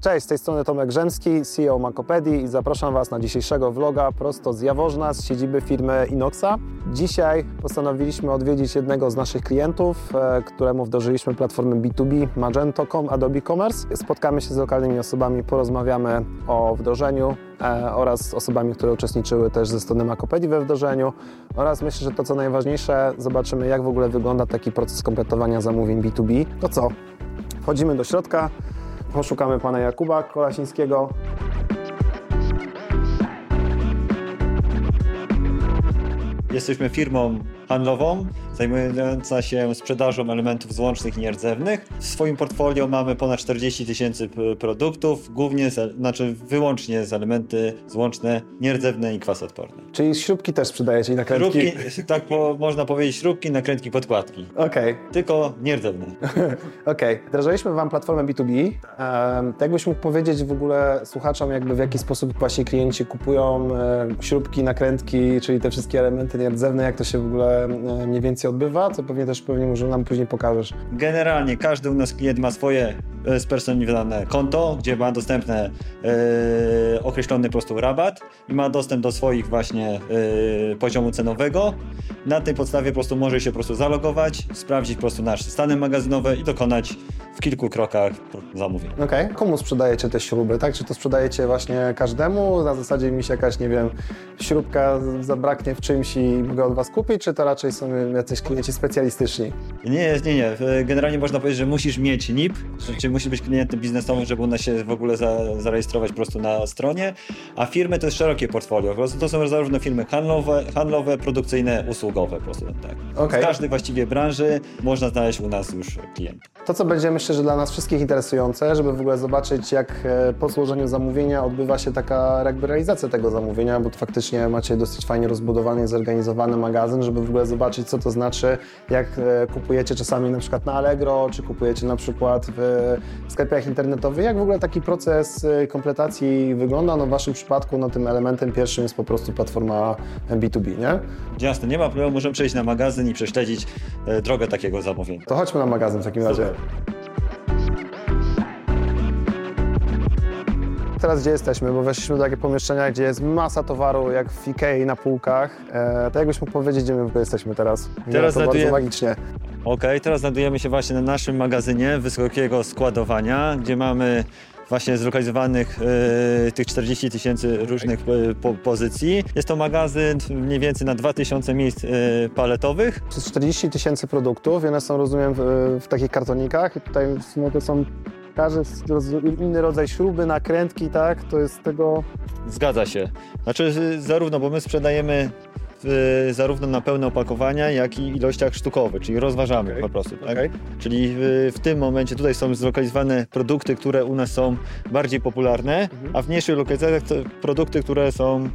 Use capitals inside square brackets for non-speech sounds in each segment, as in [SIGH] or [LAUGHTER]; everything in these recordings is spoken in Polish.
Cześć, z tej strony Tomek Grzemski, CEO Makopedii i zapraszam Was na dzisiejszego vloga prosto z Jaworzna, z siedziby firmy Inoxa. Dzisiaj postanowiliśmy odwiedzić jednego z naszych klientów, e, któremu wdrożyliśmy platformę B2B Magento.com Adobe Commerce. Spotkamy się z lokalnymi osobami, porozmawiamy o wdrożeniu e, oraz osobami, które uczestniczyły też ze strony Makopedii we wdrożeniu oraz myślę, że to co najważniejsze, zobaczymy jak w ogóle wygląda taki proces kompletowania zamówień B2B. To co? Wchodzimy do środka, Poszukamy pana Jakuba Kolasińskiego. Jesteśmy firmą handlową zajmująca się sprzedażą elementów złącznych i nierdzewnych. W swoim portfolio mamy ponad 40 tysięcy produktów, głównie, z, znaczy wyłącznie z elementy złączne, nierdzewne i kwasodporne. Czyli śrubki też sprzedajecie i nakrętki? Śrubki, tak po, można powiedzieć śrubki, nakrętki, podkładki. Okej. Okay. Tylko nierdzewne. [LAUGHS] Okej. Okay. Wdrażaliśmy Wam platformę B2B. Um, tak jakbyś mógł powiedzieć w ogóle słuchaczom, jakby w jaki sposób właśnie klienci kupują um, śrubki, nakrętki, czyli te wszystkie elementy nierdzewne, jak to się w ogóle um, mniej więcej odbywa, co pewnie też pewnie może nam później pokażesz. Generalnie każdy u nas klient ma swoje e, spersonalizowane konto, gdzie ma dostępne e, określony po prostu rabat i ma dostęp do swoich właśnie e, poziomu cenowego. Na tej podstawie po prostu może się po prostu zalogować, sprawdzić po prostu nasze stany magazynowe i dokonać w kilku krokach zamówień. Okej. Okay. Komu sprzedajecie te śruby, tak? Czy to sprzedajecie właśnie każdemu? Na zasadzie mi się jakaś, nie wiem, śrubka zabraknie w czymś i mogę od Was kupić, czy to raczej są jacyś klienci specjalistyczni? Nie, nie, nie. Generalnie można powiedzieć, że musisz mieć NIP, czyli musisz być klientem biznesowym, żeby u nas się w ogóle za, zarejestrować po prostu na stronie, a firmy to jest szerokie portfolio. Po prostu to są zarówno firmy handlowe, handlowe produkcyjne, usługowe po prostu, tak. Okay. Z każdej właściwie branży można znaleźć u nas już klienta. To, co będzie myślę, że dla nas wszystkich interesujące, żeby w ogóle zobaczyć, jak e, po złożeniu zamówienia odbywa się taka jakby realizacja tego zamówienia, bo faktycznie macie dosyć fajnie rozbudowany i zorganizowany magazyn, żeby w ogóle zobaczyć, co to znaczy, jak e, kupujecie czasami na przykład na Allegro, czy kupujecie na przykład w sklepach internetowych, jak w ogóle taki proces e, kompletacji wygląda. No w Waszym przypadku no, tym elementem pierwszym jest po prostu platforma B2B, nie? Jasne, nie ma problemu, możemy przejść na magazyn i prześledzić drogę takiego zamówienia. To chodźmy na magazyn w takim razie. Teraz gdzie jesteśmy? Bo weszliśmy do takiego pomieszczenia, gdzie jest masa towaru, jak w Ikei na półkach. E, tak jakbyś mógł powiedzieć, gdzie my jesteśmy teraz? Teraz to bardzo magicznie. Okej, teraz znajdujemy się właśnie na naszym magazynie wysokiego składowania, gdzie mamy właśnie zlokalizowanych y, tych 40 tysięcy różnych tak. po, pozycji. Jest to magazyn mniej więcej na 2000 miejsc y, paletowych. Przez 40 tysięcy produktów, one są rozumiem w, w takich kartonikach i tutaj w sumie to są każdy inny rodzaj śruby, nakrętki, tak? To jest tego... Zgadza się. Znaczy zarówno, bo my sprzedajemy w, zarówno na pełne opakowania, jak i ilościach sztukowych, czyli rozważamy okay. po prostu. Tak? Okay. Czyli w, w, tym momencie tutaj są zlokalizowane produkty, które u nas są bardziej popularne, mhm. a w mniejszych lokalizacjach produkty, które są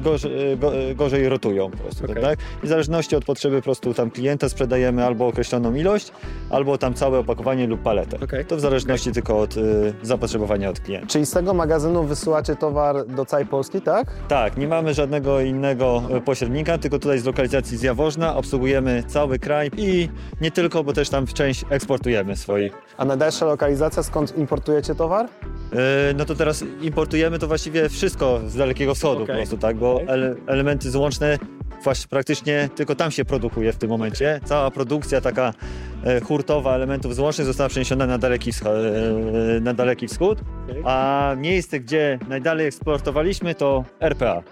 gorzej, e, e, gorzej rotują po prostu, okay. tak? I w zależności od potrzeby po prostu tam klienta sprzedajemy albo określoną ilość, albo tam całe opakowanie lub paletę. Okay. To w zależności okay. tylko od y, zapotrzebowania od klienta. Czyli z tego magazynu wysyłacie towar do całej Polski, tak? Tak, nie mamy żadnego innego pośrednika, tylko tutaj z lokalizacji z Jaworzna obsługujemy cały kraj i nie tylko, bo też tam część eksportujemy swoich. A najdalsza lokalizacja, skąd importujecie towar? No to teraz importujemy to właściwie wszystko z Dalekiego Wschodu okay. po prostu, tak, bo ele elementy złączne właśnie praktycznie tylko tam się produkuje w tym momencie. Cała produkcja taka e, hurtowa elementów złącznych została przeniesiona na Daleki, e, na daleki Wschód, a miejsce, gdzie najdalej eksportowaliśmy to RPA.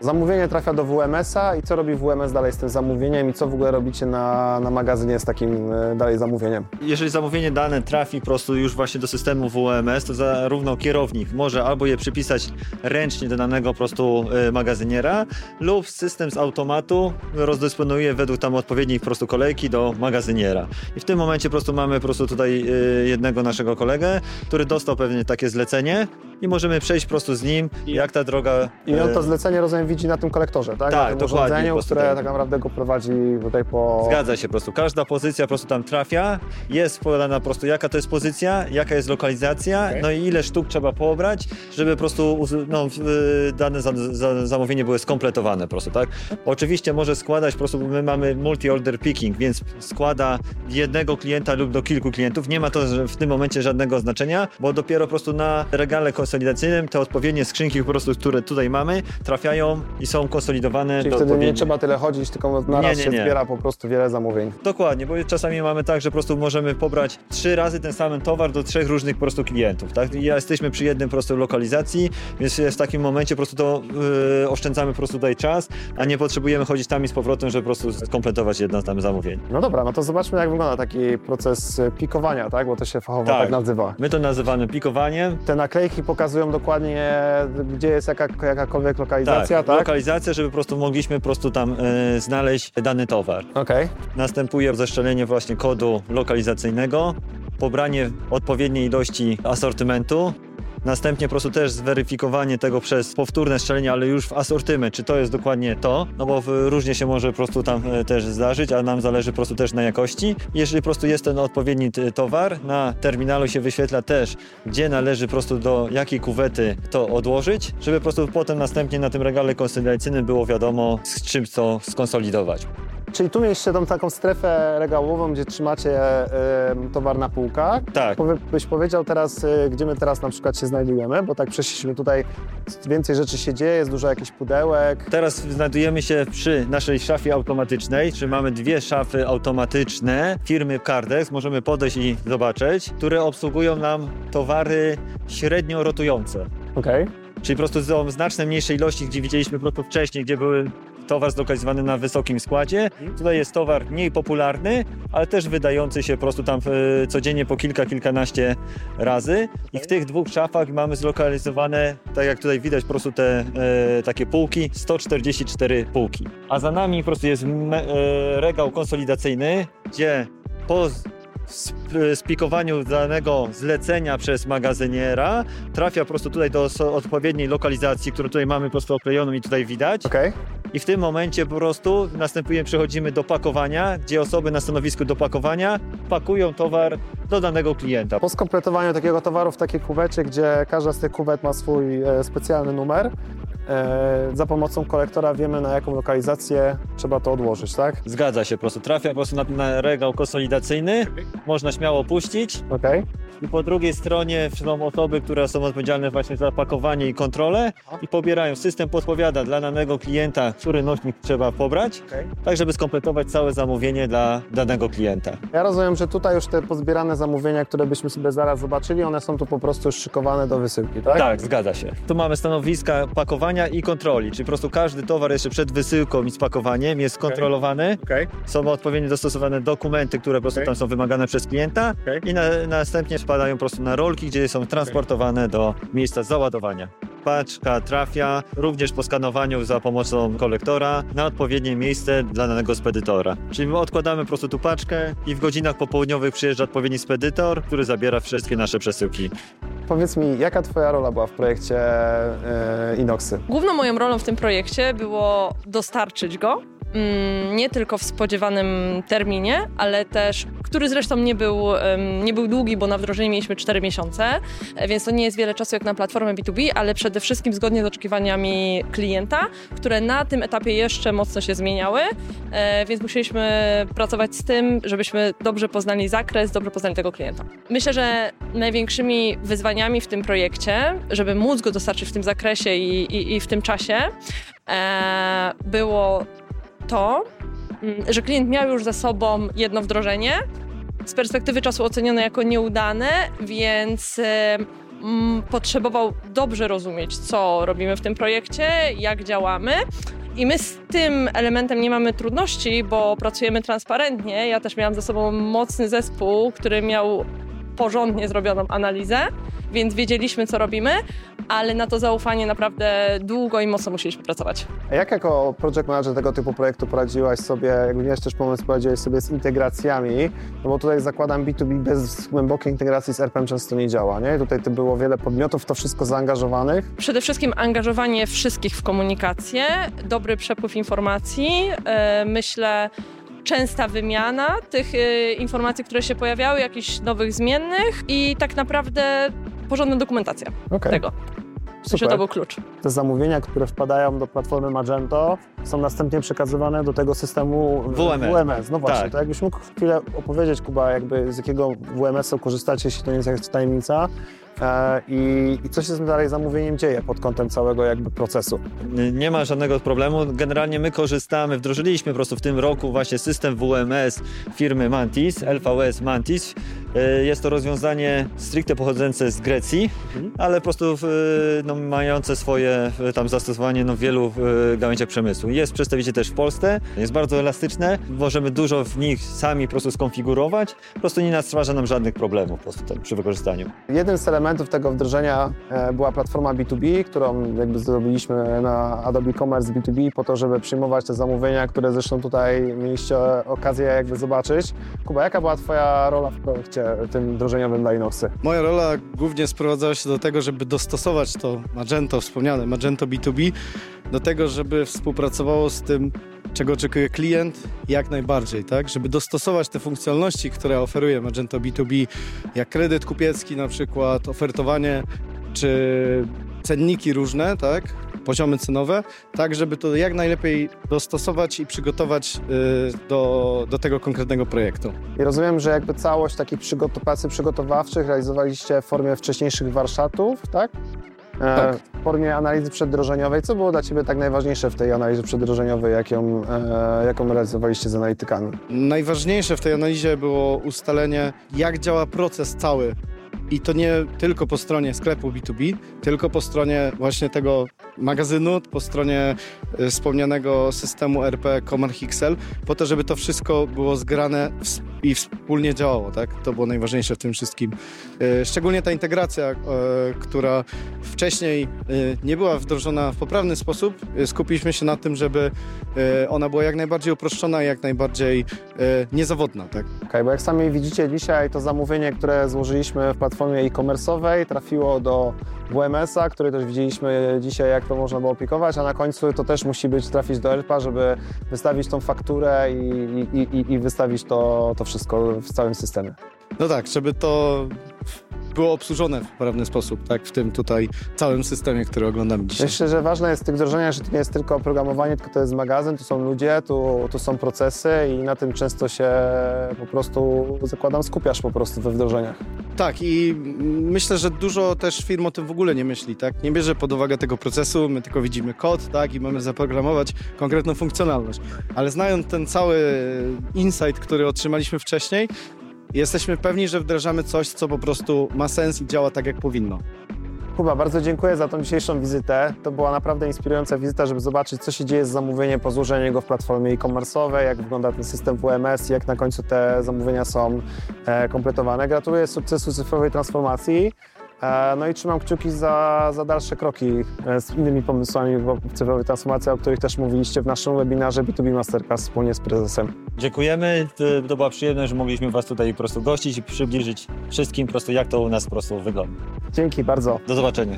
Zamówienie trafia do WMS-a i co robi WMS dalej z tym zamówieniem i co w ogóle robicie na, na magazynie z takim e, dalej zamówieniem? Jeżeli zamówienie dane trafi po prostu już właśnie do systemu WMS, to zarówno kierownik może albo je przypisać ręcznie do danego po prostu e, magazyniera lub system z automatu rozdysponuje według tam odpowiedniej po prostu kolejki do magazyniera. I w tym momencie po prostu mamy po prostu tutaj e, jednego naszego kolegę, który dostał pewnie takie zlecenie i możemy przejść po prostu z nim, jak ta droga... I on to e, zlecenie, rozumiem, widzi na tym kolektorze, tak? Tak, na tym dokładnie, urządzeniu, które tak. tak naprawdę go prowadzi tutaj po... Zgadza się po prostu. Każda pozycja po prostu tam trafia, jest podana po prostu jaka to jest pozycja, jaka jest lokalizacja, Okej. no i ile sztuk trzeba pobrać, żeby po prostu no, w- dane za, za, zamówienie były skompletowane po prostu, tak? Oczywiście może składać po prostu, my mamy multi-order picking, więc składa jednego klienta lub do kilku klientów. Nie ma to w tym momencie żadnego znaczenia, bo dopiero po prostu na regale konsolidacyjnym te odpowiednie skrzynki po prostu, które tutaj mamy, trafiają i są konsolidowane Czyli do wtedy nie trzeba tyle chodzić, tylko na raz Nie, nie, się nie. zbiera po prostu wiele zamówień. Dokładnie, bo czasami mamy tak, że po prostu możemy pobrać trzy razy ten sam towar do trzech różnych po prostu klientów, tak? I jesteśmy przy jednym po prostu lokalizacji, więc w takim momencie po prostu to yy, oszczędzamy po prostu tutaj czas, a nie potrzebujemy chodzić tam i z powrotem, żeby po prostu skompletować jedno tam zamówienie. No dobra, no to zobaczmy jak wygląda taki proces e, pikowania, tak? Bo to się fachowo tak, Tak. nazywa. My to nazywamy pikowaniem. Te naklejki pokazują dokładnie, gdzie jest jaka, jakakolwiek lokalizacja, tak? lokalizacja, żeby po prostu mogliśmy po prostu tam yy, znaleźć dany towar. Okej. Następuje zeszczelenie właśnie kodu lokalizacyjnego, pobranie odpowiedniej ilości asortymentu, następnie po prostu też zweryfikowanie tego przez powtórne strzelenie, ale już w asortyment, czy to jest dokładnie to, no bo różnie się może po prostu tam e, też zdarzyć, a nam zależy po prostu też na jakości. Jeżeli po prostu jest ten odpowiedni towar, na terminalu się wyświetla też, gdzie należy po prostu do jakiej kuwety to odłożyć, żeby po prostu potem następnie na tym regale konsolidacyjnym było wiadomo, z czym co skonsolidować. Czyli tu mieliście tą taką strefę regałową, gdzie trzymacie e, towar na półkach. Tak. Powie, byś powiedział teraz, e, gdzie my teraz na przykład się znajdujemy, bo tak przeszliśmy tutaj, więcej rzeczy się dzieje, jest dużo jakichś pudełek. Teraz znajdujemy się przy naszej szafie automatycznej, czy mamy dwie szafy automatyczne firmy Cardex, możemy podejść i zobaczyć, które obsługują nam towary średnio rotujące. Okej. Czyli po prostu są znacznie mniejsze ilości, gdzie widzieliśmy po prostu wcześniej, gdzie były towar zlokalizowany na wysokim składzie. Tutaj jest towar mniej popularny, ale też wydający się po prostu tam e, codziennie po kilka, kilkanaście razy. I w tych dwóch szafach mamy zlokalizowane, tak jak tutaj widać, po prostu te e, takie półki, 144 półki. A za nami po prostu jest me, e, regał konsolidacyjny, gdzie po sp- spikowaniu danego zlecenia przez magazyniera trafia po prostu tutaj do odpowiedniej lokalizacji, którą tutaj mamy po prostu oklejoną i tutaj widać. Okej. I w tym momencie po prostu następuje, przechodzimy do pakowania, gdzie osoby na stanowisku do pakowania pakują towar do danego klienta. Po skompletowaniu takiego towaru w takiej kuwecie, gdzie każda z tych kuwet ma swój e, specjalny numer, e, za pomocą kolektora wiemy na jaką lokalizację trzeba to odłożyć, tak? Zgadza się, po prostu trafia po prostu na, na regał konsolidacyjny, można śmiało puścić Okej. I po drugiej stronie są osoby, które są odpowiedzialne właśnie za pakowanie i kontrolę i pobierają. System podpowiada dla danego klienta, który nośnik trzeba pobrać, Okej. tak żeby skompletować całe zamówienie dla danego klienta. Ja rozumiem, że tutaj już te pozbierane zamówienia, które byśmy sobie zaraz zobaczyli, one są tu po prostu już szykowane do wysyłki, tak? Tak, zgadza się. Tu mamy stanowiska pakowania i kontroli, czyli po prostu każdy towar jeszcze przed wysyłką i spakowaniem jest kontrolowany. Okej. Są odpowiednio dostosowane dokumenty, które po prostu Okej. tam są wymagane przez klienta i na, następnie spadają po prostu na rolki, gdzie są transportowane do miejsca załadowania. Paczka trafia również po skanowaniu za pomocą kolektora na odpowiednie miejsce dla danego spedytora. Czyli my odkładamy po prostu tu paczkę i w godzinach popołudniowych przyjeżdża odpowiedni spedytor, który zabiera wszystkie nasze przesyłki. Powiedz mi, jaka twoja rola była w projekcie e, Inoxy? Główną moją rolą w tym projekcie było dostarczyć go. Mm, Nie tylko w spodziewanym terminie, ale też, który zresztą nie był, nie był długi, bo na wdrożenie mieliśmy 4 miesiące, e, więc to nie jest wiele czasu jak na platformę B2B, ale przede wszystkim zgodnie z oczekiwaniami klienta, które na tym etapie jeszcze mocno się zmieniały, e, więc musieliśmy pracować z tym, żebyśmy dobrze poznali zakres, dobrze poznali tego klienta. Myślę, że największymi wyzwaniami w tym projekcie, żeby móc go dostarczyć w tym zakresie i, i, i w tym czasie, e, było to, mm, że klient miał już za sobą jedno wdrożenie, z perspektywy czasu ocenione jako nieudane, więc mm, potrzebował dobrze rozumieć, co robimy w tym projekcie, jak działamy. I my z tym elementem nie mamy trudności, bo pracujemy transparentnie. Ja też miałam za sobą mocny zespół, który miał porządnie zrobioną analizę, więc wiedzieliśmy, co robimy, ale na to zaufanie naprawdę długo i mocno musieliśmy pracować. A jak jako project manager tego typu projektu poradziłaś sobie, jak miałeś też pomysł, poradziłeś sobie z integracjami, no bo tutaj zakładam B2B bez głębokiej integracji z RPM często nie działa, nie? Tutaj to było wiele podmiotów, to wszystko zaangażowanych. Przede wszystkim angażowanie wszystkich w komunikację, dobry przepływ informacji, e, myślę częsta wymiana tych e, informacji, które się pojawiały, jakichś nowych zmiennych i tak naprawdę porządna dokumentacja Okej, tego. Myślę, że to był klucz. Te zamówienia, które wpadają do platformy Magento, są następnie przekazywane do tego systemu WMS. WMS. No właśnie, Tak. to jakbyś mógł chwilę opowiedzieć, Kuba, jakby z jakiego WMS-u korzystacie, jeśli to nie jest jakaś tajemnica e, i, i co się z tym dalej zamówieniem dzieje pod kątem całego jakby procesu. Nie ma żadnego problemu. Generalnie my korzystamy, wdrożyliśmy po prostu w tym roku właśnie system WMS firmy Mantis, LVS Mantis. E, Jest to rozwiązanie stricte pochodzące z Grecji, Mhm. ale po prostu e, no, mające swoje e, tam zastosowanie no, w wielu e, gałęziach przemysłu. Jest przedstawiciel też w Polsce, jest bardzo elastyczne, możemy dużo w nich sami po prostu skonfigurować, po prostu nie stwarza nam żadnych problemów po prostu przy wykorzystaniu. Jednym z elementów tego wdrożenia e, była platforma B2B, którą jakby zrobiliśmy na Adobe Commerce B2B po to, żeby przyjmować te zamówienia, które zresztą tutaj mieliście okazję jakby zobaczyć. Kuba, jaka była Twoja rola w projekcie tym wdrożeniowym dla Inoxy? Moja rola głównie sprowadzała się do tego, żeby dostosować to Magento, wspomniane Magento B2B, do tego, żeby współpracowało z tym, czego oczekuje klient, jak najbardziej, tak? Żeby dostosować te funkcjonalności, które oferuje Magento B2B, jak kredyt kupiecki na przykład, ofertowanie, czy cenniki różne, tak? Poziomy cenowe, tak żeby to jak najlepiej dostosować i przygotować y, do, do tego konkretnego projektu. I rozumiem, że jakby całość takich przygotu- pracy przygotowawczych realizowaliście w formie wcześniejszych warsztatów, tak? E, Tak. W formie analizy przeddrożeniowej. Co było dla Ciebie tak najważniejsze w tej analizie przeddrożeniowej, jaką, e, jaką realizowaliście z analitykami? Najważniejsze w tej analizie było ustalenie, jak działa proces cały. I to nie tylko po stronie sklepu B2B, tylko po stronie właśnie tego magazynu, po stronie y, wspomnianego systemu RP Command Hixel, po to, żeby to wszystko było zgrane i wspólnie działało, tak? To było najważniejsze w tym wszystkim. Y, Szczególnie ta integracja, y, która wcześniej nie była wdrożona w poprawny sposób, skupiliśmy się na tym, żeby ona była jak najbardziej uproszczona, jak najbardziej niezawodna, tak? Okej, bo jak sami widzicie dzisiaj, to zamówienie, które złożyliśmy w platformie e-commerce'owej trafiło do WMS-a, który też widzieliśmy dzisiaj, jak to można było opiekować, a na końcu to też musi być trafić do ERPA, żeby wystawić tą fakturę i, i, i, i wystawić to, to wszystko w całym systemie. No tak, żeby to było obsłużone w poprawny sposób, tak? W tym tutaj całym systemie, który oglądamy dzisiaj. Myślę, że ważne jest w tych wdrożeniach, że to nie jest tylko oprogramowanie, tylko to jest magazyn, tu są ludzie, tu, tu są procesy i na tym często się po prostu, zakładam, skupiasz po prostu we wdrożeniach. Tak i myślę, że dużo też firm o tym w ogóle nie myśli, tak? Nie bierze pod uwagę tego procesu, my tylko widzimy kod, tak? I mamy zaprogramować konkretną funkcjonalność. Ale znając ten cały insight, który otrzymaliśmy wcześniej, jesteśmy pewni, że wdrażamy coś, co po prostu ma sens i działa tak, jak powinno. Kuba, bardzo dziękuję za tą dzisiejszą wizytę. To była naprawdę inspirująca wizyta, żeby zobaczyć, co się dzieje z zamówieniem po złożeniu go w platformie e-commerce'owej, jak wygląda ten system WMS i jak na końcu te zamówienia są e, kompletowane. Gratuluję sukcesu cyfrowej transformacji. E, no i trzymam kciuki za, za dalsze kroki e, z innymi pomysłami w cyfrowej transformacji, o których też mówiliście w naszym webinarze B2B Masterclass wspólnie z prezesem. Dziękujemy, to, to była przyjemność, że mogliśmy Was tutaj po prostu gościć i przybliżyć wszystkim po prostu jak to u nas po prostu wygląda. Dzięki bardzo. Do zobaczenia.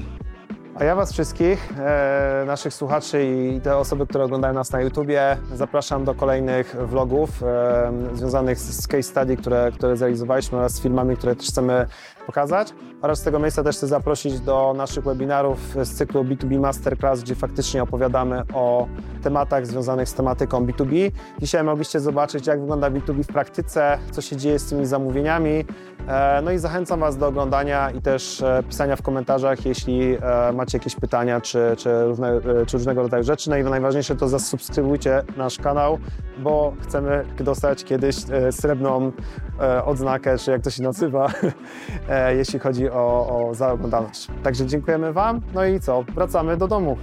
A ja Was wszystkich, e, naszych słuchaczy i te osoby, które oglądają nas na YouTubie, zapraszam do kolejnych vlogów e, związanych z case study, które, które zrealizowaliśmy oraz z filmami, które też chcemy pokazać. Oraz z tego miejsca też chcę zaprosić do naszych webinarów z cyklu B2B Masterclass, gdzie faktycznie opowiadamy o tematach związanych z tematyką B2B. Dzisiaj mogliście zobaczyć, jak wygląda B2B w praktyce, co się dzieje z tymi zamówieniami. E, No i zachęcam Was do oglądania i też e, pisania w komentarzach, jeśli e, macie jakieś pytania czy, czy, różne, e, czy różnego rodzaju rzeczy. No i najważniejsze to zasubskrybujcie nasz kanał, bo chcemy dostać kiedyś e, srebrną e, odznakę, czy jak to się nazywa, [LAUGHS] jeśli chodzi o, o zaoglądalność. Także dziękujemy Wam. No i co? Wracamy do domu.